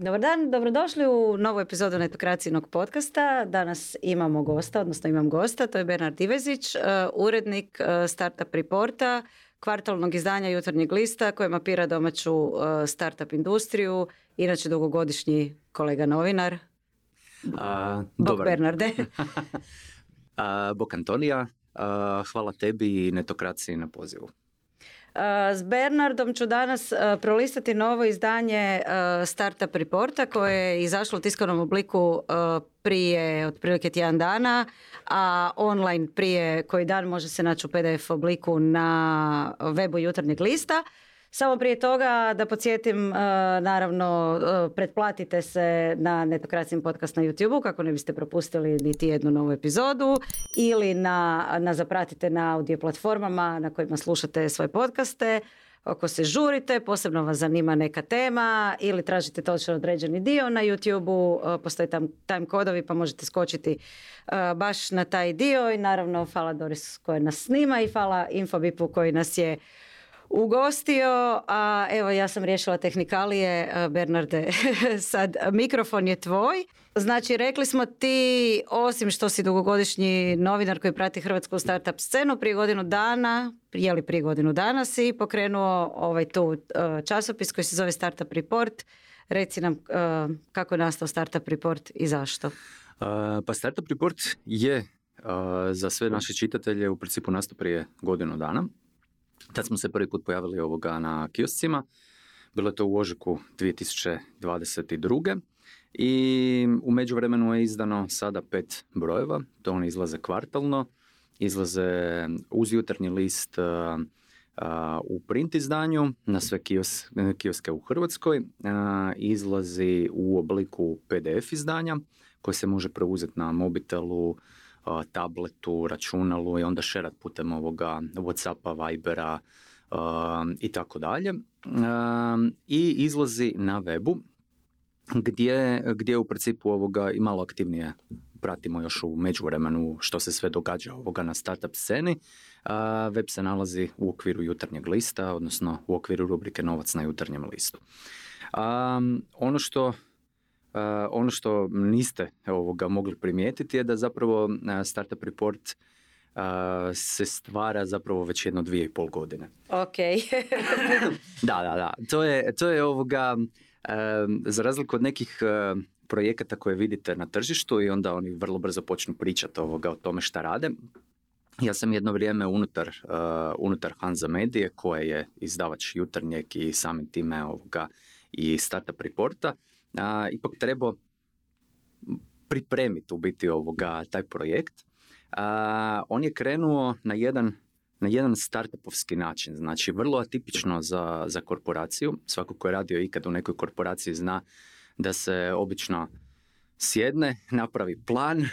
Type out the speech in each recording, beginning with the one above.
Dobar dan, dobrodošli u novu epizodu Netokracijnog podcasta. Danas imamo gosta, odnosno imam gosta, to je Bernard Ivezić, uh, urednik uh, Startup Reporta, kvartalnog izdanja Jutarnjeg lista koje mapira domaću uh, startup industriju, inače dugogodišnji kolega novinar. A, Bog dobar. Bernarde. A, Bog Antonija, hvala tebi i netokraciji na pozivu. Uh, S Bernardom ću danas uh, prolistati novo izdanje uh, Startup Reporta koje je izašlo u tiskanom obliku prije otprilike tjedan dana, a online prije koji dan može se naći u PDF obliku na webu Jutarnjeg lista. Samo prije toga da podsjetim, uh, naravno, uh, pretplatite se na Netokracijim podcast na YouTube kako ne biste propustili niti jednu novu epizodu ili na, na zapratite na audio platformama na kojima slušate svoje podcaste. Ako se žurite, posebno vas zanima neka tema ili tražite točno određeni dio na YouTube-u, uh, postoje tam time kodovi pa možete skočiti baš na taj dio i naravno hvala Doris koja nas snima i hvala Infobipu koji nas je ugostio, a evo ja sam riješila tehnikalije, Bernarde, sad mikrofon je tvoj. Znači rekli smo ti, osim što si dugogodišnji novinar koji prati hrvatsku startup scenu, prije godinu dana, je li prije godinu dana si pokrenuo ovaj tu a, časopis koji se zove Startup Report. Reci nam a, kako je nastao Startup Report i zašto. A, pa Startup Report je za sve naše čitatelje u principu nastao prije godinu dana. Tad smo se prvi put pojavili ovoga na kioscima. Bilo je to u ožujku 2022. I u međuvremenu je izdano sada pet brojeva. To oni izlaze kvartalno. Izlaze uz jutarnji list a, a, u print izdanju na sve kios, kioske u Hrvatskoj. A, izlazi u obliku PDF izdanja koje se može preuzeti na mobitelu, tabletu, računalu i onda šerat putem ovoga Whatsappa, Vibera i tako dalje. I izlazi na webu gdje, gdje u principu ovoga i malo aktivnije pratimo još u međuvremenu što se sve događa ovoga na startup sceni. Web se nalazi u okviru jutarnjeg lista, odnosno u okviru rubrike Novac na jutarnjem listu. A, ono što Uh, ono što niste ovoga mogli primijetiti je da zapravo Startup Report uh, se stvara zapravo već jedno dvije i pol godine. Ok. Da, da, da. To je, to je ovoga, za razliku od nekih projekata koje vidite na tržištu i onda oni vrlo brzo počnu pričati ovoga o tome šta rade. Ja sam jedno vrijeme unutar, unutar Hanza Medije koje je izdavač jutarnjeg i samim time ovoga i Startup Reporta a, ipak trebao pripremiti u biti ovoga taj projekt. A, on je krenuo na jedan na jedan startupovski način, znači vrlo atipično za, za korporaciju. Svako ko je radio ikad u nekoj korporaciji zna da se obično sjedne, napravi plan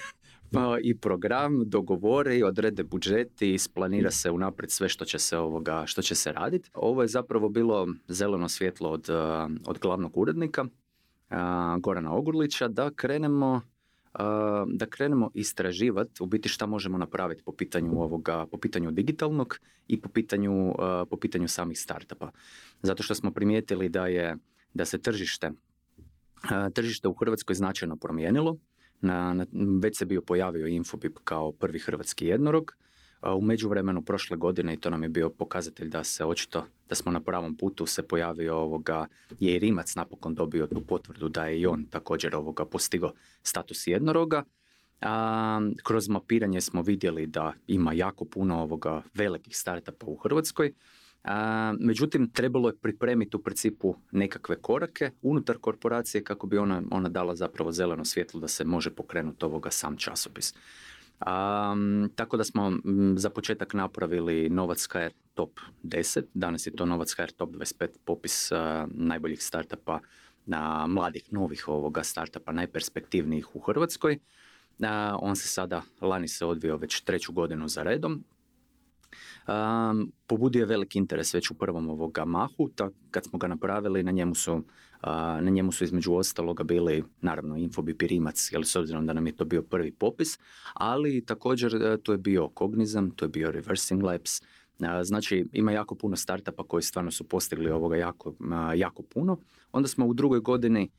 i program, dogovore i odrede budžeti, isplanira se unaprijed sve što će se ovoga, što će se raditi. Ovo je zapravo bilo zeleno svjetlo od, od glavnog urednika Gorana Ogurlića da krenemo da krenemo istraživati u biti šta možemo napraviti po pitanju ovoga, po pitanju digitalnog i po pitanju, po pitanju samih startupa. Zato što smo primijetili da je da se tržište tržište u Hrvatskoj značajno promijenilo. Na, na, već se bio pojavio Infobip kao prvi hrvatski jednorog. U međuvremenu prošle godine i to nam je bio pokazatelj da se očito da smo na pravom putu se pojavio ovoga je i Rimac napokon dobio tu potvrdu da je i on također ovoga postigao status jednoroga. A, kroz mapiranje smo vidjeli da ima jako puno ovoga velikih startupa u Hrvatskoj. A, međutim, trebalo je pripremiti u principu nekakve korake unutar korporacije kako bi ona, ona dala zapravo zeleno svjetlo da se može pokrenuti ovoga sam časopis. Um, tako da smo za početak napravili Novac HR Top 10, danas je to Novac HR Top 25 popis uh, najboljih startupa na mladih novih ovoga startupa najperspektivnijih u Hrvatskoj. Uh, on se sada, lani se odvio već treću godinu za redom. Um, pobudio je veliki interes već u prvom ovoga mahu, tak, kad smo ga napravili na njemu su, na njemu su između ostaloga bili naravno Infobip i Rimac, jer s obzirom da nam je to bio prvi popis, ali također uh, tu je bio Cognizam, tu je bio Reversing Labs, znači ima jako puno startupa koji stvarno su postigli ovoga jako, jako puno. Onda smo u drugoj godini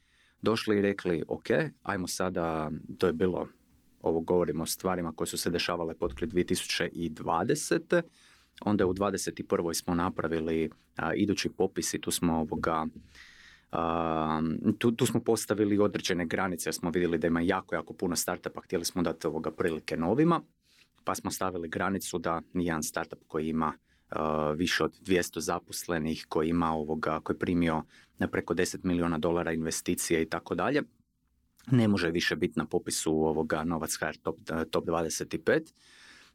došli i rekli, ok, ajmo sada, to je bilo, ovo govorimo o stvarima koje su se dešavale potkri 2020. Onda u 21. smo napravili idući popis i tu smo ovoga, tu, tu smo postavili određene granice smo vidjeli da ima jako, jako puno startupa, htjeli smo dati ovoga prilike novima, pa smo stavili granicu da nijedan startup koji ima više od 200 zaposlenih, koji ima ovoga, koji je primio preko 10 milijuna dolara investicije i tako dalje, ne može više biti na popisu ovoga Novac HR top, top 25.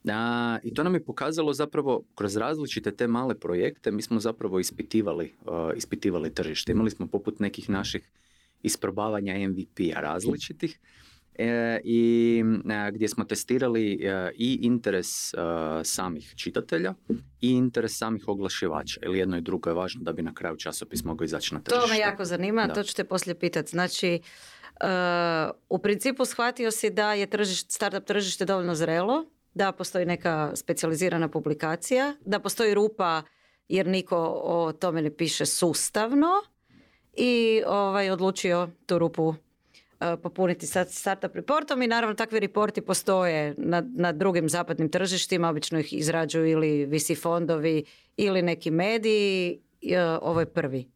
A, I to nam je pokazalo zapravo kroz različite te male projekte, mi smo zapravo ispitivali, ispitivali tržište. Imali smo poput nekih naših isprobavanja MVP-a različitih e, i e, gdje smo testirali e, i interes samih čitatelja i interes samih oglašivača. Ili jedno i drugo je važno da bi na kraju časopis mogao izaći na tržište. To me jako zanima, to ću te poslije pitati. Znači, u principu shvatio si da je tržište, startup tržište dovoljno zrelo, da postoji neka specijalizirana publikacija, da postoji rupa jer niko o tome ne piše sustavno i ovaj, odlučio tu rupu uh, popuniti sa startup reportom i naravno takvi reporti postoje na, na drugim zapadnim tržištima, obično ih izrađuju ili visi fondovi ili neki mediji, uh, ovo je prvi.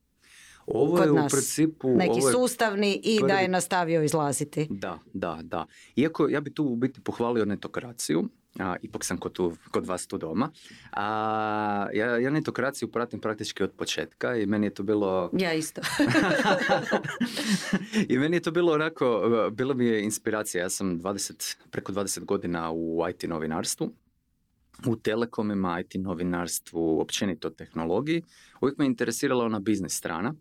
Ovo je u principu... Neki sustavni i da je nastavio izlaziti. Da, da, da. Iako ja bi tu u biti pohvalio netokraciju, a, ipak sam kod, tu, kod vas tu doma. A, ja, ja netokraciju pratim praktički od početka i meni je to bilo... Ja isto. I meni je to bilo onako, bilo mi je inspiracija. Ja sam 20, preko 20 godina u IT novinarstvu u telekomima, IT novinarstvu, općenito tehnologiji. Uvijek me interesirala ona biznis strana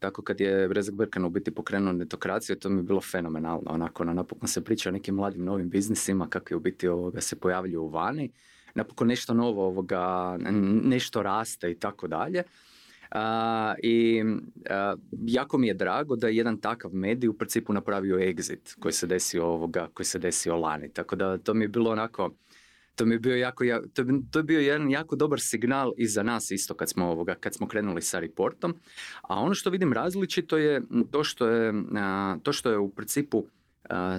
tako kad je Brezak Brkan u biti pokrenuo netokraciju, to mi je bilo fenomenalno. Onako, na, napokon se priča o nekim mladim novim biznisima, kako je u biti ovoga se pojavljuju vani. Napokon nešto novo, ovoga, nešto raste i tako dalje. I jako mi je drago da je jedan takav medij u principu napravio exit koji se desio ovoga, koji se desio lani. Tako da to mi je bilo onako, to mi je bio jako, to, to je bio jedan jako dobar signal i za nas isto kad smo, ovoga, kad smo krenuli sa reportom. A ono što vidim različito je to što je, to što je u principu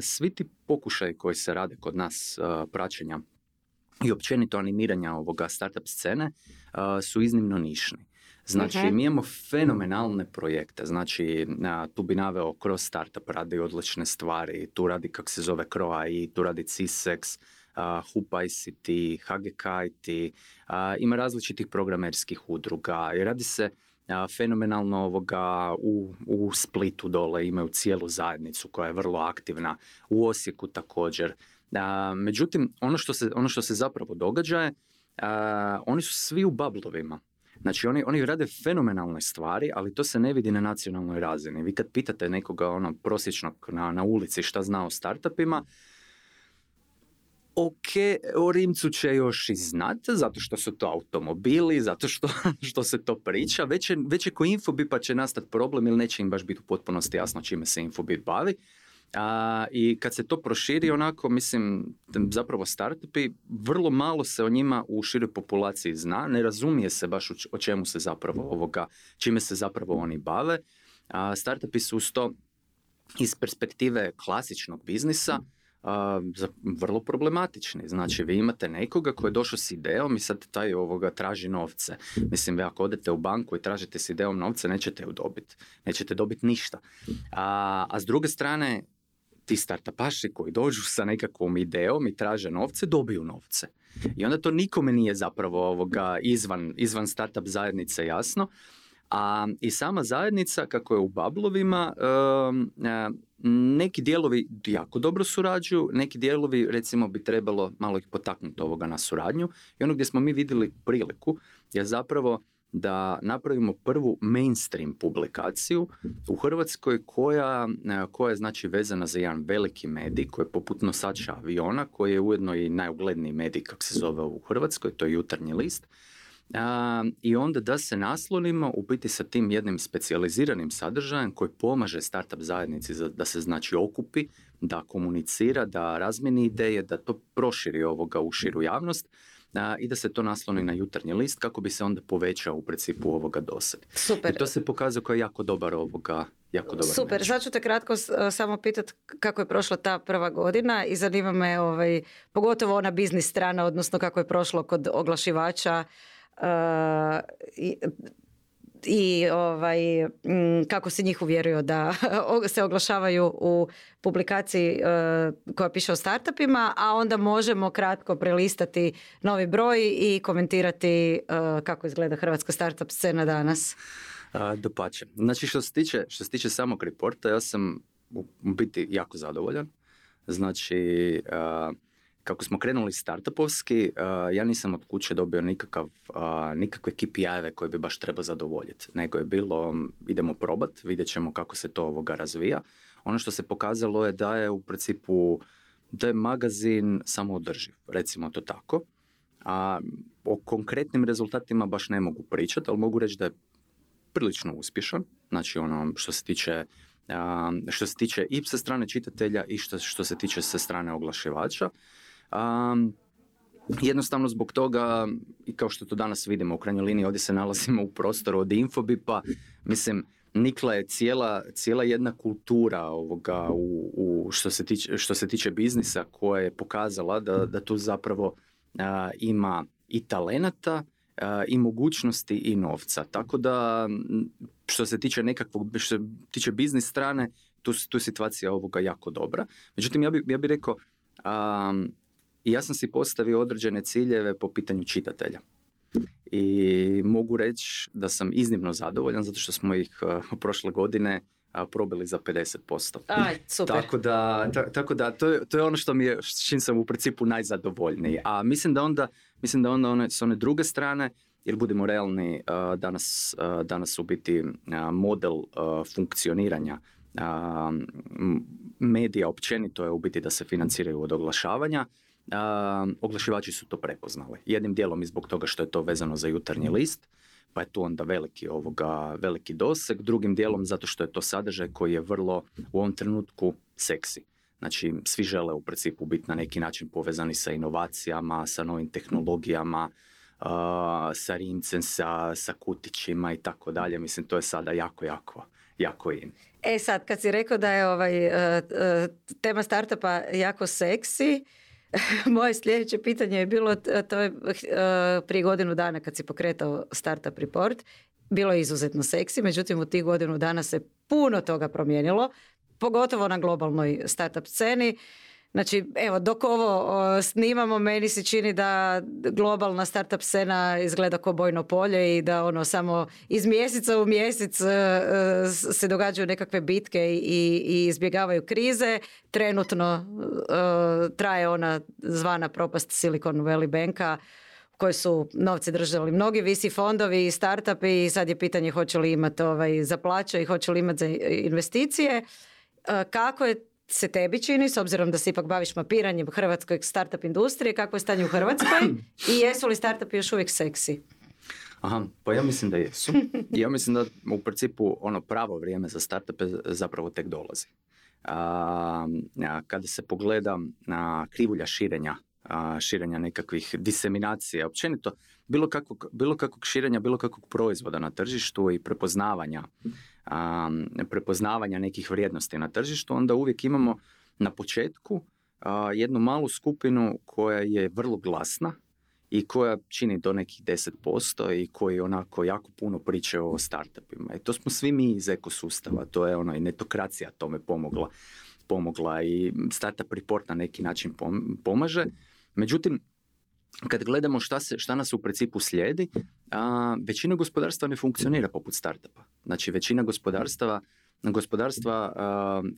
svi ti pokušaj koji se rade kod nas praćenja i općenito animiranja ovoga startup scene su iznimno nišni. Znači, mhm. mi imamo fenomenalne projekte. Znači, tu bi naveo kroz startup radi odlične stvari, tu radi kak se zove Croa i tu radi CISEX, HUP ICT, HGK IT, ima različitih programerskih udruga i radi se fenomenalno ovoga u, u Splitu dole, imaju cijelu zajednicu koja je vrlo aktivna, u Osijeku također. međutim, ono što, se, ono što se zapravo događa je, oni su svi u bablovima. Znači oni, oni rade fenomenalne stvari, ali to se ne vidi na nacionalnoj razini. Vi kad pitate nekoga ono, prosječnog na, na ulici šta zna o startupima, ok, o Rimcu će još i znati, zato što su to automobili, zato što, što se to priča. Već je, već je ko pa će nastati problem ili neće im baš biti u potpunosti jasno čime se Infobit bavi. A, I kad se to proširi onako, mislim, zapravo startupi, vrlo malo se o njima u široj populaciji zna, ne razumije se baš o čemu se zapravo ovoga, čime se zapravo oni bave. A, startupi su uz to iz perspektive klasičnog biznisa, vrlo problematični. Znači, vi imate nekoga koji je došao s idejom i sad taj ovoga traži novce. Mislim, vi ako odete u banku i tražite s idejom novce, nećete ju dobiti. Nećete dobiti ništa. A, a s druge strane, ti startupaši koji dođu sa nekakvom idejom i traže novce, dobiju novce. I onda to nikome nije zapravo ovoga izvan, izvan startup zajednice jasno. A i sama zajednica, kako je u Bablovima, neki dijelovi jako dobro surađuju, neki dijelovi recimo bi trebalo malo ih potaknuti ovoga na suradnju. I ono gdje smo mi vidjeli priliku je zapravo da napravimo prvu mainstream publikaciju u Hrvatskoj koja, koja je znači vezana za jedan veliki medij koji je poput nosača aviona koji je ujedno i najugledniji medij kako se zove u Hrvatskoj, to je jutarnji list i onda da se naslonimo u biti sa tim jednim specijaliziranim sadržajem koji pomaže startup zajednici da se znači okupi, da komunicira, da razmeni ideje, da to proširi ovoga u širu javnost i da se to nasloni na jutarnji list kako bi se onda povećao u principu ovoga dosad. Super. I to se pokazuje kao jako dobar ovoga jako dobar Super, sad ću te kratko samo pitati kako je prošla ta prva godina i zanima me ovaj, pogotovo ona biznis strana, odnosno kako je prošlo kod oglašivača uh, i, ovaj, kako si njih uvjerio da se oglašavaju u publikaciji uh, koja piše o startupima, a onda možemo kratko prelistati novi broj i komentirati uh, kako izgleda hrvatska startup scena danas. Dopače. Znači što se tiče, što se tiče samog reporta, ja sam u biti jako zadovoljan. Znači, kako smo krenuli startupovski, ja nisam od kuće dobio nikakav, nikakve KPI-eve koje bi baš trebao zadovoljiti. Nego je bilo, idemo probat, vidjet ćemo kako se to ovoga razvija. Ono što se pokazalo je da je u principu, da je magazin samoodrživ, recimo to tako. A o konkretnim rezultatima baš ne mogu pričati, ali mogu reći da je prilično uspješan, znači ono što se tiče što se tiče i sa strane čitatelja i što, što se tiče sa strane oglašivača. Jednostavno zbog toga, i kao što to danas vidimo u krajnjoj liniji, ovdje se nalazimo u prostoru od Infobipa, mislim, nikla je cijela, cijela jedna kultura ovoga u, u što, se tiče, što se tiče biznisa koja je pokazala da, da tu zapravo ima i talenata i mogućnosti i novca. Tako da što se tiče nekakvog, što se tiče biznis strane, tu, tu je situacija ovoga jako dobra. Međutim, ja bih ja bi rekao, um, ja sam si postavio određene ciljeve po pitanju čitatelja. I mogu reći da sam iznimno zadovoljan zato što smo ih uh, prošle godine probili za 50%. Aj, super. Tako da, tako da to, je, to je ono što mi je, s čim sam u principu najzadovoljniji. A mislim da onda, mislim da onda one, s one druge strane, jer budemo realni, danas, danas u biti model funkcioniranja medija općenito je u biti da se financiraju od oglašavanja. Oglašivači su to prepoznali. Jednim dijelom i zbog toga što je to vezano za jutarnji list, pa je tu onda veliki, ovoga, veliki doseg. Drugim dijelom zato što je to sadržaj koji je vrlo u ovom trenutku seksi. Znači, svi žele u principu biti na neki način povezani sa inovacijama, sa novim tehnologijama, uh, sa rincem, sa, sa kutićima i tako dalje. Mislim, to je sada jako, jako, jako in. E sad, kad si rekao da je ovaj, uh, tema startupa jako seksi, Moje sljedeće pitanje je bilo, to je eh, prije godinu dana kad si pokretao Startup Report, bilo je izuzetno seksi, međutim u tih godinu dana se puno toga promijenilo, pogotovo na globalnoj startup sceni. Znači, evo, dok ovo snimamo, meni se čini da globalna startup scena izgleda kao bojno polje i da ono samo iz mjeseca u mjesec e, e, se događaju nekakve bitke i, i izbjegavaju krize. Trenutno e, traje ona zvana propast Silicon Valley Banka koje su novce držali mnogi visi fondovi i startupi i sad je pitanje hoće li imati ovaj, za plaće i hoće li imati za investicije. Kako je se tebi čini, s obzirom da se ipak baviš mapiranjem hrvatskoj startup industrije, kako je stanje u Hrvatskoj i jesu li startupi još uvijek seksi? Aha, pa ja mislim da jesu. Ja mislim da u principu ono pravo vrijeme za startupe zapravo tek dolazi. A, kada se pogleda na krivulja širenja, a, širenja nekakvih diseminacija, općenito bilo kakvog, bilo kakvog širenja, bilo kakvog proizvoda na tržištu i prepoznavanja prepoznavanja nekih vrijednosti na tržištu, onda uvijek imamo na početku jednu malu skupinu koja je vrlo glasna i koja čini do nekih 10% i koji onako jako puno priče o startupima. I to smo svi mi iz ekosustava, to je ono i netokracija tome pomogla, pomogla i startup report na neki način pomaže. Međutim, kad gledamo šta, se, šta nas u principu slijedi, a, većina gospodarstva ne funkcionira poput startupa. Znači većina gospodarstva, gospodarstva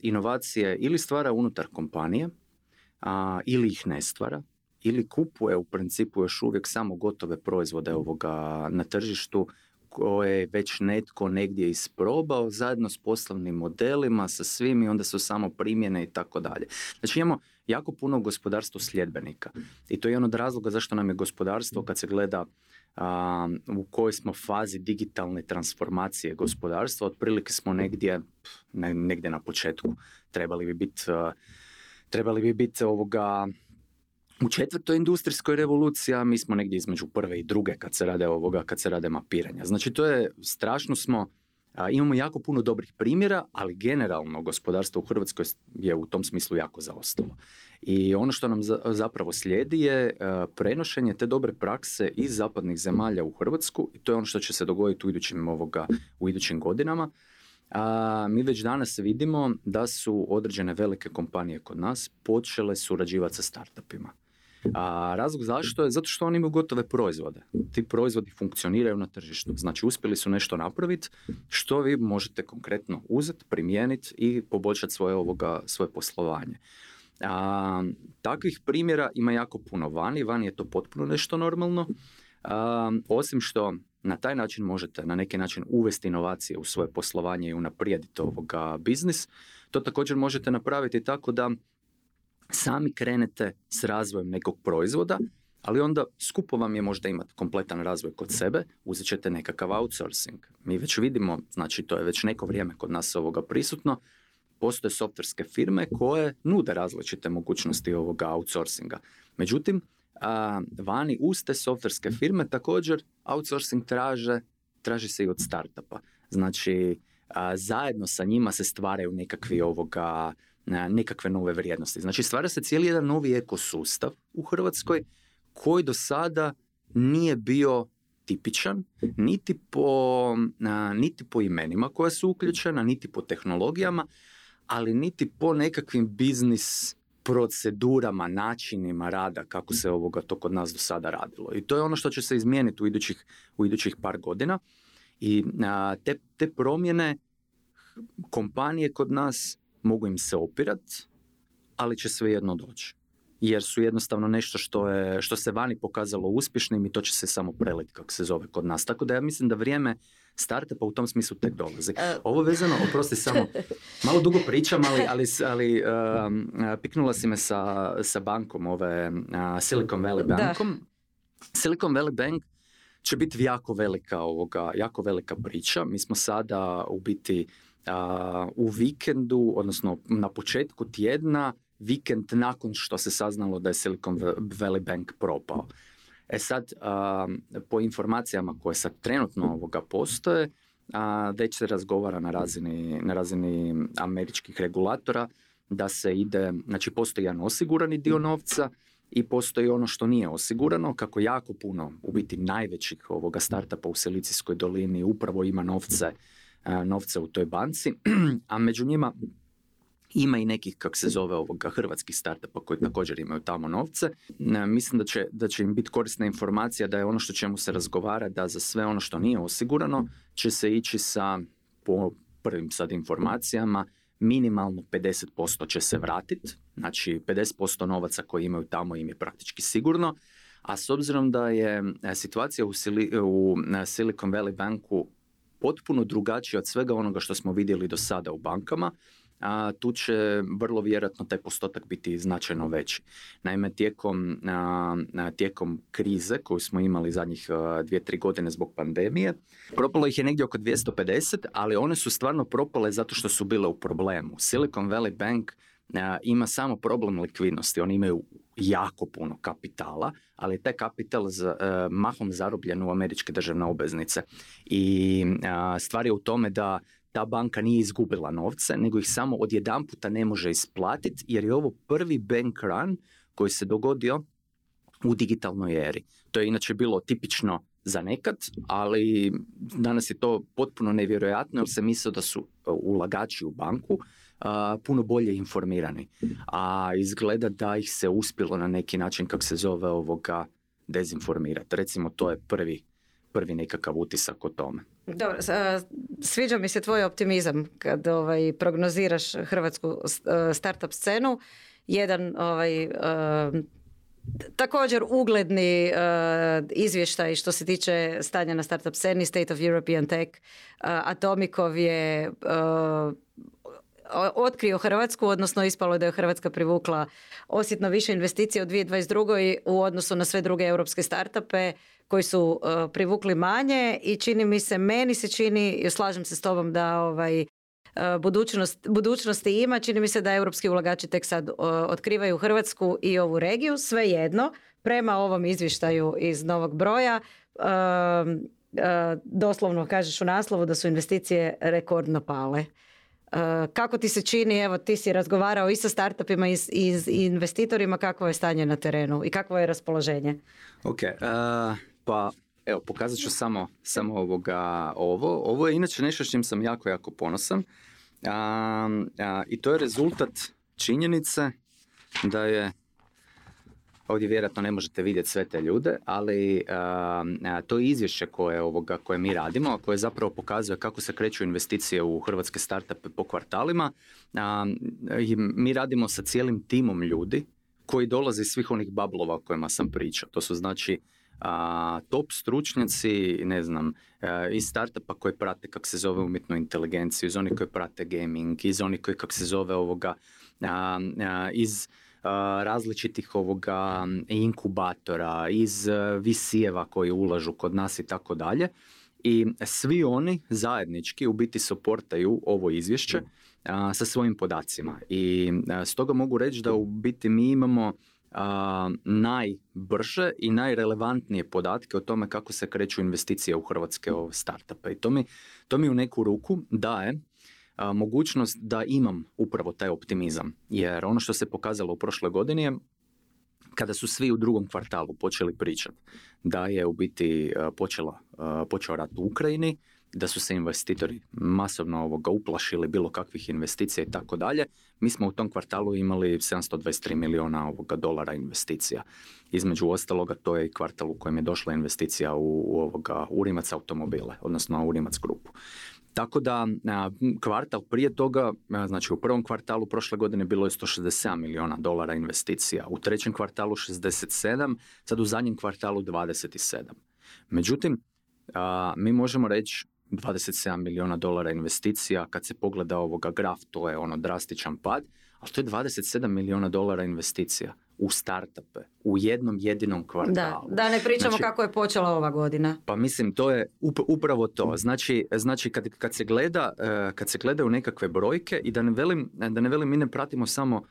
inovacije ili stvara unutar kompanije a, ili ih ne stvara ili kupuje u principu još uvijek samo gotove proizvode ovoga na tržištu koje je već netko negdje isprobao zajedno s poslovnim modelima, sa svim i onda su samo primjene i tako dalje. Znači imamo jako puno gospodarstvo sljedbenika i to je jedan od razloga zašto nam je gospodarstvo kad se gleda u kojoj smo fazi digitalne transformacije gospodarstva, otprilike smo negdje, negdje na početku. Trebali bi biti trebali bi biti ovoga u četvrtoj industrijskoj revoluciji, mi smo negdje između prve i druge kad se rade ovoga, kad se rade mapiranja. Znači to je, strašno smo, imamo jako puno dobrih primjera, ali generalno gospodarstvo u Hrvatskoj je u tom smislu jako zaostalo. I ono što nam zapravo slijedi je prenošenje te dobre prakse iz zapadnih zemalja u Hrvatsku i to je ono što će se dogoditi u idućim, ovoga, u idućim godinama. A, mi već danas vidimo da su određene velike kompanije kod nas počele surađivati sa startupima. A razlog zašto je? Zato što oni imaju gotove proizvode. Ti proizvodi funkcioniraju na tržištu. Znači uspjeli su nešto napraviti što vi možete konkretno uzeti, primijeniti i poboljšati svoje, ovoga, svoje poslovanje. A, takvih primjera ima jako puno vani. Vani je to potpuno nešto normalno. A, osim što na taj način možete na neki način uvesti inovacije u svoje poslovanje i unaprijediti ovoga biznis. To također možete napraviti tako da sami krenete s razvojem nekog proizvoda, ali onda skupo vam je možda imati kompletan razvoj kod sebe, uzet ćete nekakav outsourcing. Mi već vidimo, znači to je već neko vrijeme kod nas ovoga prisutno, postoje softverske firme koje nude različite mogućnosti ovoga outsourcinga. Međutim, a, vani uz te softverske firme također outsourcing traže, traži se i od startupa. Znači, zajedno sa njima se stvaraju nekakvi ovoga nekakve nove vrijednosti. Znači stvara se cijeli jedan novi ekosustav u Hrvatskoj koji do sada nije bio tipičan, niti po, niti po imenima koja su uključena, niti po tehnologijama, ali niti po nekakvim biznis procedurama, načinima rada kako se ovoga to kod nas do sada radilo. I to je ono što će se izmijeniti u idućih, u idućih par godina. I te, te promjene kompanije kod nas mogu im se opirat, ali će svejedno doći. Jer su jednostavno nešto što, je, što se vani pokazalo uspješnim i to će se samo preliti, kako se zove kod nas. Tako da ja mislim da vrijeme startupa u tom smislu tek dolazi. E, Ovo vezano, oprosti samo, malo dugo pričam, ali, ali, ali um, piknula si me sa, sa bankom, ove uh, Silicon Valley bankom. Silicon Valley Bank će biti jako velika ovoga, jako velika priča. Mi smo sada u biti u vikendu, odnosno na početku tjedna, vikend nakon što se saznalo da je Silicon Valley Bank propao. E sad, po informacijama koje sad trenutno ovoga postoje, već se razgovara na razini, na razini američkih regulatora da se ide, znači postoji jedan osigurani dio novca i postoji ono što nije osigurano, kako jako puno, u biti najvećih ovoga startupa u Silicijskoj dolini upravo ima novce novca u toj banci, a među njima ima i nekih, kak se zove ovoga, hrvatskih startupa koji također imaju tamo novce. Mislim da će, da će im biti korisna informacija da je ono što čemu se razgovara, da za sve ono što nije osigurano će se ići sa, po prvim sad informacijama, minimalno 50% će se vratiti, znači 50% novaca koji imaju tamo im je praktički sigurno, a s obzirom da je e, situacija u, u Silicon Valley Banku potpuno drugačije od svega onoga što smo vidjeli do sada u bankama, a tu će vrlo vjerojatno taj postotak biti značajno veći. Naime, tijekom, tijekom krize koju smo imali zadnjih dvije, tri godine zbog pandemije, propalo ih je negdje oko 250, ali one su stvarno propale zato što su bile u problemu. Silicon Valley Bank ima samo problem likvidnosti. Oni imaju jako puno kapitala, ali taj kapital z, e, mahom zarobljen u američke državne obveznice. I stvar je u tome da ta banka nije izgubila novce, nego ih samo odjedanputa ne može isplatiti, jer je ovo prvi bank run koji se dogodio u digitalnoj eri. To je inače bilo tipično za nekad, ali danas je to potpuno nevjerojatno jer se misle da su ulagači u banku puno bolje informirani. A izgleda da ih se uspjelo na neki način, kako se zove ovoga, dezinformirati. Recimo, to je prvi, prvi nekakav utisak o tome. Dobro, sviđa mi se tvoj optimizam kad ovaj, prognoziraš hrvatsku startup scenu. Jedan ovaj, također ugledni izvještaj što se tiče stanja na startup sceni State of European Tech Atomikov je otkrio Hrvatsku, odnosno ispalo da je Hrvatska privukla osjetno više investicija u 2022. u odnosu na sve druge europske startupe koji su privukli manje i čini mi se, meni se čini, slažem se s tobom da ovaj, budućnost, budućnosti ima. Čini mi se da europski ulagači tek sad otkrivaju Hrvatsku i ovu regiju. Svejedno, prema ovom izvještaju iz novog broja, doslovno kažeš u naslovu da su investicije rekordno pale. Kako ti se čini, evo ti si razgovarao i sa startupima i, i investitorima, kakvo je stanje na terenu i kakvo je raspoloženje? Ok, pa evo pokazat ću samo, samo ovoga, ovo. Ovo je inače nešto s čim sam jako, jako ponosan. I to je rezultat činjenice da je Ovdje vjerojatno ne možete vidjeti sve te ljude, ali to je izvješće koje, ovoga, koje mi radimo, koje zapravo pokazuje kako se kreću investicije u hrvatske startupe po kvartalima. i mi radimo sa cijelim timom ljudi koji dolaze iz svih onih bablova o kojima sam pričao. To su znači top stručnjaci, ne znam, iz startupa koji prate kak se zove umjetnu inteligenciju, iz onih koji prate gaming, iz onih koji kak se zove ovoga, iz različitih ovoga inkubatora, iz e, visijeva koji ulažu kod nas i tako dalje. I svi oni zajednički u biti soportaju ovo izvješće sa svojim podacima. I stoga mogu reći da u biti mi imamo najbrže i najrelevantnije podatke o tome kako se kreću investicije u hrvatske startupe. I to mi, to mi u neku ruku daje mogućnost da imam upravo taj optimizam. Jer ono što se pokazalo u prošloj godini je kada su svi u drugom kvartalu počeli pričati da je u biti počela, počeo rat u Ukrajini, da su se investitori masovno ovoga uplašili bilo kakvih investicija i tako dalje. Mi smo u tom kvartalu imali 723 milijuna ovoga dolara investicija. Između ostaloga to je i kvartal u kojem je došla investicija u, u ovoga Urimac automobile, odnosno Urimac grupu. Tako da kvartal prije toga, znači u prvom kvartalu prošle godine bilo je 167 milijuna dolara investicija, u trećem kvartalu 67, sad u zadnjem kvartalu 27. Međutim, mi možemo reći 27 milijuna dolara investicija, kad se pogleda ovoga graf, to je ono drastičan pad, ali to je 27 milijuna dolara investicija u startupe, u jednom jedinom kvartalu. Da, da ne pričamo znači, kako je počela ova godina. Pa mislim, to je upravo to. Znači, znači kad, kad, se gleda, uh, kad se gledaju nekakve brojke i da ne velim, da ne velim mi ne pratimo samo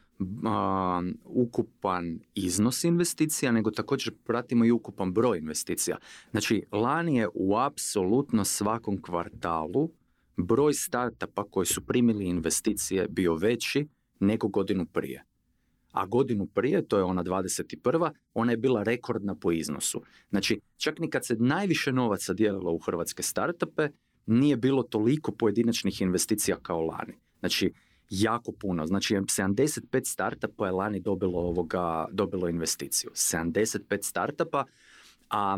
ukupan iznos investicija, nego također pratimo i ukupan broj investicija. Znači, lani je u apsolutno svakom kvartalu broj startupa koji su primili investicije bio veći nego godinu prije a godinu prije, to je ona 21. ona je bila rekordna po iznosu. Znači, čak ni kad se najviše novaca dijelilo u hrvatske startupe, nije bilo toliko pojedinačnih investicija kao lani. Znači, jako puno. Znači, 75 startupa je lani dobilo, ovoga, dobilo investiciju. 75 startupa, a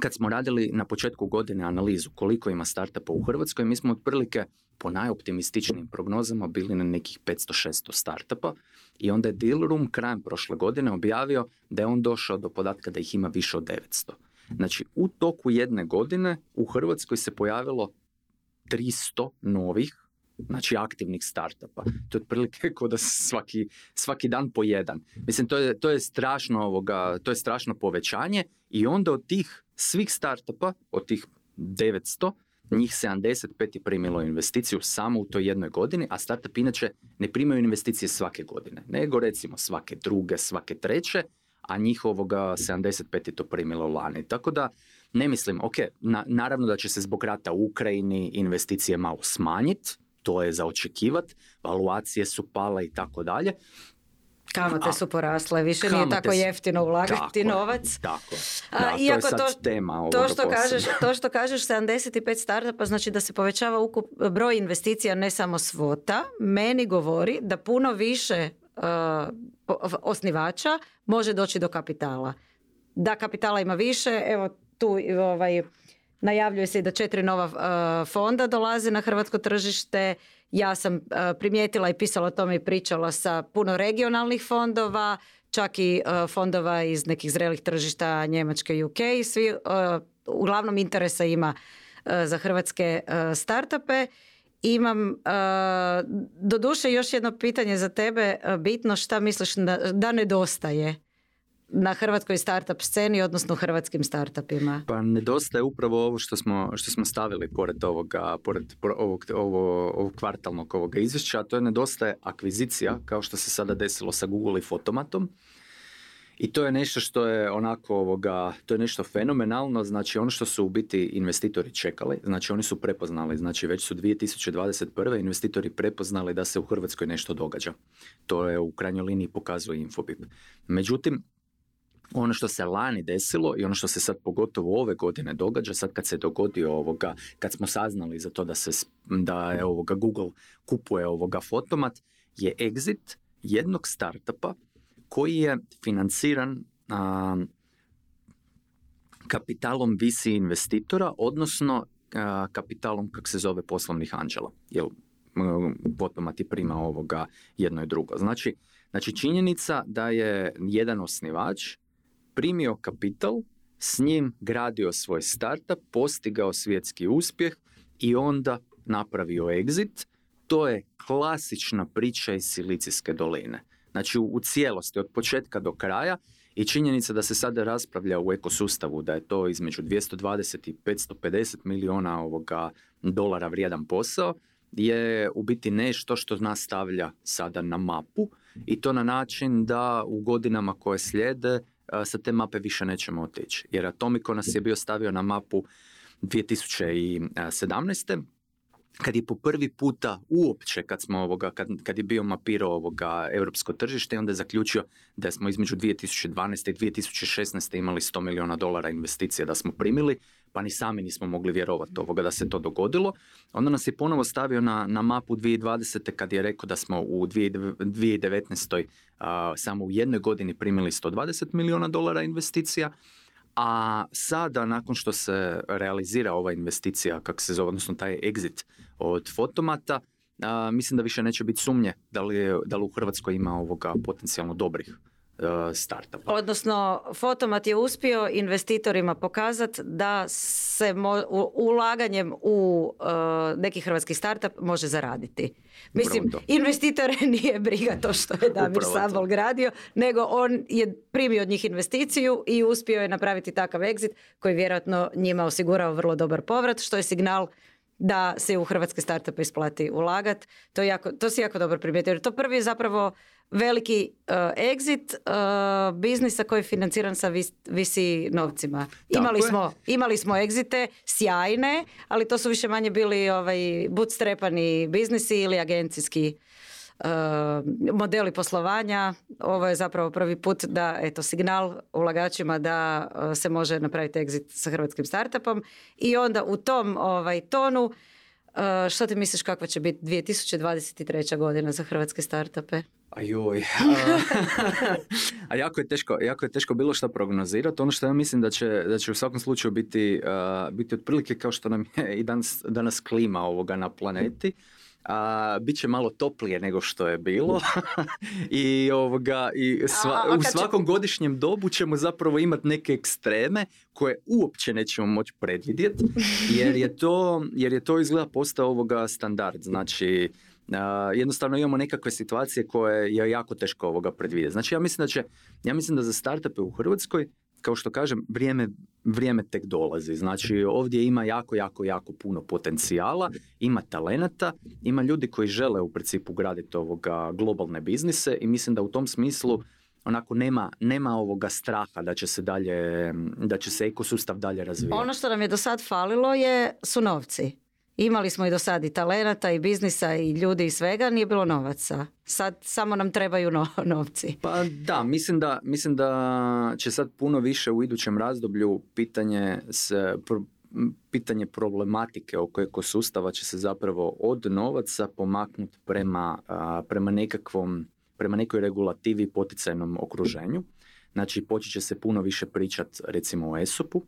kad smo radili na početku godine analizu koliko ima startupa u Hrvatskoj, mi smo otprilike po najoptimističnijim prognozama bili na nekih 500-600 startupa i onda je Dealroom krajem prošle godine objavio da je on došao do podatka da ih ima više od 900. Znači, u toku jedne godine u Hrvatskoj se pojavilo 300 novih znači aktivnih startupa. To je otprilike kao da svaki, svaki dan po jedan. Mislim, to je, to je strašno ovoga, to je strašno povećanje i onda od tih svih startupa, od tih 900, njih 75 je primilo investiciju samo u toj jednoj godini, a startup inače ne primaju investicije svake godine, nego recimo svake druge, svake treće, a njihovoga 75 je to primilo lani. Tako da ne mislim, ok, naravno da će se zbog rata u Ukrajini investicije malo smanjiti, to je za očekivati, valuacije su pale i tako dalje, Kamate su porasle, više nije tako jeftino ulagati novac. Tako, da, iako to je sad tema to što, kažeš, to što kažeš 75 startupa znači da se povećava ukup, broj investicija, ne samo svota, meni govori da puno više uh, osnivača može doći do kapitala. Da kapitala ima više, evo tu ovaj, najavljuje se i da četiri nova uh, fonda dolaze na hrvatsko tržište, ja sam uh, primijetila i pisala o tome i pričala sa puno regionalnih fondova, čak i uh, fondova iz nekih zrelih tržišta Njemačke i UK. Svi uh, uglavnom interesa ima za hrvatske startupe. Imam doduše još jedno pitanje za tebe bitno šta misliš da nedostaje na hrvatskoj startup sceni, odnosno hrvatskim startupima? Pa nedostaje upravo ovo što smo, što smo stavili pored ovoga, pored ovog, ovo, ovog kvartalnog ovoga izvješća, a to je nedostaje akvizicija, kao što se sada desilo sa Google i Fotomatom. I to je nešto što je onako ovoga, to je nešto fenomenalno, znači ono što su u biti investitori čekali, znači oni su prepoznali, znači već su 2021. investitori prepoznali da se u Hrvatskoj nešto događa. To je u krajnjoj liniji pokazuje Infobip. Međutim, ono što se lani desilo i ono što se sad pogotovo ove godine događa, sad kad se dogodio ovoga, kad smo saznali za to da se da je ovoga Google kupuje ovoga fotomat, je exit jednog startupa koji je financiran kapitalom VC investitora, odnosno kapitalom, kak se zove, poslovnih anđela. Fotomat je prima ovoga jedno i drugo. Znači, znači činjenica da je jedan osnivač primio kapital, s njim gradio svoj startup, postigao svjetski uspjeh i onda napravio exit. To je klasična priča iz Silicijske doline. Znači u, cijelosti, od početka do kraja i činjenica da se sada raspravlja u ekosustavu da je to između 220 i 550 milijuna ovoga dolara vrijedan posao je u biti nešto što nas stavlja sada na mapu i to na način da u godinama koje slijede sa te mape više nećemo otići. Jer Atomico nas je bio stavio na mapu 2017 kad je po prvi puta uopće kad smo ovoga, kad, kad je bio mapirao ovoga europsko tržište onda je zaključio da smo između 2012. i 2016. imali 100 milijuna dolara investicija da smo primili, pa ni sami nismo mogli vjerovati ovoga da se to dogodilo. Onda nas je ponovo stavio na, na mapu 2020. kad je rekao da smo u 2019. Uh, samo u jednoj godini primili 120 milijuna dolara investicija, a sada, nakon što se realizira ova investicija, kako se zove, odnosno taj exit od fotomata, mislim da više neće biti sumnje da li, da li u Hrvatskoj ima ovoga potencijalno dobrih startupa. Odnosno, Fotomat je uspio investitorima pokazati da se ulaganjem u uh, neki hrvatski startup može zaraditi. Mislim, investitore nije briga to što je Damir Sabol gradio, nego on je primio od njih investiciju i uspio je napraviti takav exit koji vjerojatno njima osigurao vrlo dobar povrat, što je signal da se u hrvatske startupe isplati ulagat. To, jako, to si jako dobro primijetio. Jer to prvi je zapravo veliki uh, exit uh, biznisa koji je financiran sa vis, visi novcima. imali smo, imali smo exite sjajne, ali to su više manje bili ovaj, bootstrapani biznisi ili agencijski modeli poslovanja. Ovo je zapravo prvi put da, eto, signal ulagačima da se može napraviti exit sa hrvatskim startupom i onda u tom ovaj, tonu što ti misliš kakva će biti 2023. godina za hrvatske startupe? A joj. A, jako, je teško, jako je teško bilo što prognozirati. Ono što ja mislim da će, da će u svakom slučaju biti, uh, biti otprilike kao što nam je i danas, danas klima ovoga na planeti. A, bit će malo toplije nego što je bilo i, ovoga, i u svakom godišnjem dobu ćemo zapravo imati neke ekstreme koje uopće nećemo moći predvidjeti jer je to, jer je to izgleda postao ovoga standard. Znači, jednostavno imamo nekakve situacije koje je jako teško ovoga predvidjeti. Znači ja mislim da će, ja mislim da za startupe u Hrvatskoj, kao što kažem, vrijeme, vrijeme tek dolazi. Znači ovdje ima jako, jako, jako puno potencijala, ima talenata, ima ljudi koji žele u principu graditi ovoga globalne biznise i mislim da u tom smislu onako nema, nema ovoga straha da će se dalje, da će se ekosustav dalje razvijati. Ono što nam je do sad falilo je, su novci. Imali smo i do sad i talenata i biznisa i ljudi i svega, nije bilo novaca. Sad samo nam trebaju novci. Pa da, mislim da, mislim da će sad puno više u idućem razdoblju pitanje se pitanje problematike oko ekosustava će se zapravo od novaca pomaknuti prema, prema nekakvom prema nekoj regulativi poticajnom okruženju. Znači, počet će se puno više pričati recimo o ESOP-u,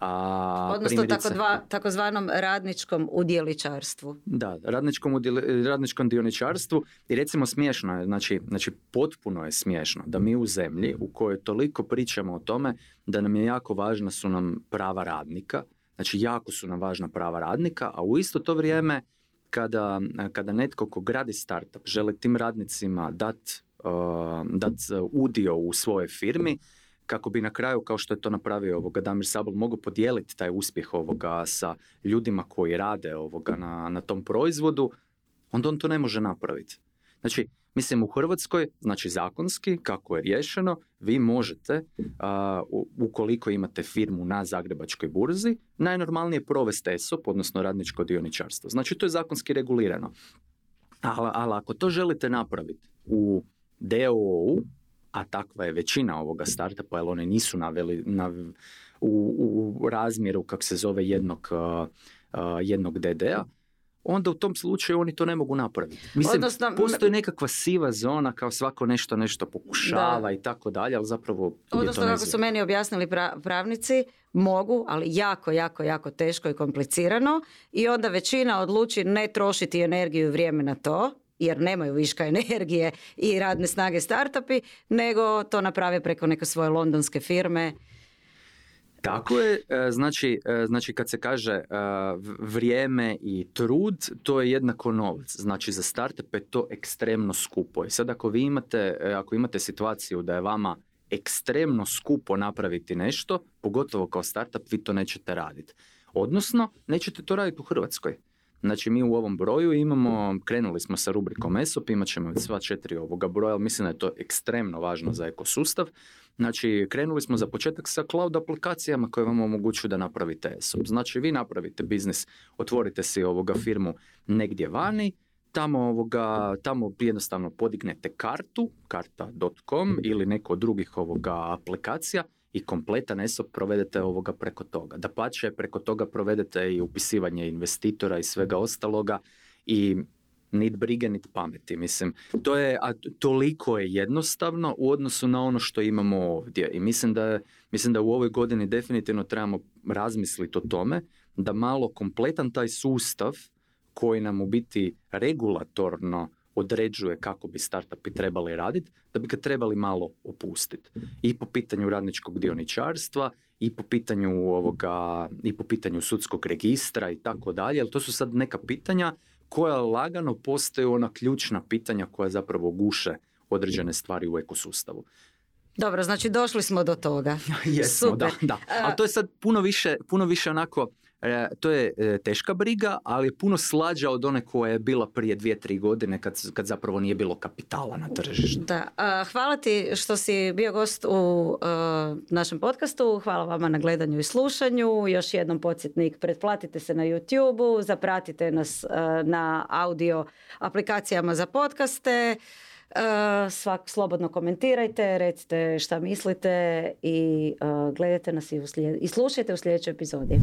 a, Odnosno tako dva, takozvanom radničkom udjeličarstvu. Da, radničkom, udjeli, radničkom dioničarstvu i recimo smiješno je, znači, znači potpuno je smiješno da mi u zemlji u kojoj toliko pričamo o tome da nam je jako važna su nam prava radnika, znači jako su nam važna prava radnika, a u isto to vrijeme kada, kada netko ko gradi startup želi tim radnicima dat, uh, dat udio u svojoj firmi, kako bi na kraju, kao što je to napravio ovoga Damir Sabol, mogu podijeliti taj uspjeh ovoga sa ljudima koji rade ovoga na, na tom proizvodu, onda on to ne može napraviti. Znači, mislim u Hrvatskoj, znači zakonski, kako je riješeno, vi možete, ukoliko imate firmu na Zagrebačkoj burzi, najnormalnije provesti ESOP, odnosno radničko dioničarstvo. Znači, to je zakonski regulirano. Ali, ali ako to želite napraviti u DOO, a takva je većina ovoga startupa, jer one nisu naveli na, u, u razmjeru, kak se zove, jednog, uh, jednog DD-a, onda u tom slučaju oni to ne mogu napraviti. Mislim, Odnosno, postoji nekakva siva zona kao svako nešto nešto pokušava i tako dalje, ali zapravo Odnosno, kako su meni objasnili pravnici, mogu, ali jako, jako, jako teško i komplicirano i onda većina odluči ne trošiti energiju i vrijeme na to, jer nemaju viška energije i radne snage startupi, nego to naprave preko neke svoje londonske firme tako je, e, znači, e, znači kad se kaže e, vrijeme i trud, to je jednako novac. Znači za startup je to ekstremno skupo. I sad ako vi imate, ako imate situaciju da je vama ekstremno skupo napraviti nešto, pogotovo kao startup, vi to nećete raditi. Odnosno, nećete to raditi u Hrvatskoj. Znači mi u ovom broju imamo, krenuli smo sa rubrikom ESOP, imat ćemo sva četiri ovoga broja, ali mislim da je to ekstremno važno za ekosustav. Znači krenuli smo za početak sa cloud aplikacijama koje vam omogućuju da napravite ESOP. Znači vi napravite biznis, otvorite si ovoga firmu negdje vani, tamo, ovoga, tamo jednostavno podignete kartu, karta.com ili neko od drugih ovoga aplikacija i kompletan ESOP provedete ovoga preko toga. Da pače, preko toga provedete i upisivanje investitora i svega ostaloga i nit brige, nit pameti. Mislim, to je, a toliko je jednostavno u odnosu na ono što imamo ovdje. I mislim da, mislim da u ovoj godini definitivno trebamo razmisliti o tome da malo kompletan taj sustav koji nam u biti regulatorno određuje kako bi startupi trebali raditi, da bi ga trebali malo opustiti. I po pitanju radničkog dioničarstva, i po pitanju ovoga, i po pitanju sudskog registra i tako dalje, ali to su sad neka pitanja koja lagano postaju ona ključna pitanja koja zapravo guše određene stvari u ekosustavu. Dobro, znači došli smo do toga. Jesmo, da, da. A to je sad puno više, puno više onako to je e, teška briga, ali je puno slađa od one koja je bila prije dvije, tri godine kad, kad zapravo nije bilo kapitala na tržištu. Da, hvala ti što si bio gost u e, našem podcastu, hvala vama na gledanju i slušanju, još jednom podsjetnik, pretplatite se na YouTube-u, zapratite nas na audio aplikacijama za podcaste, svak slobodno komentirajte, recite šta mislite i gledajte nas i, i slušajte u sljedećoj epizodi.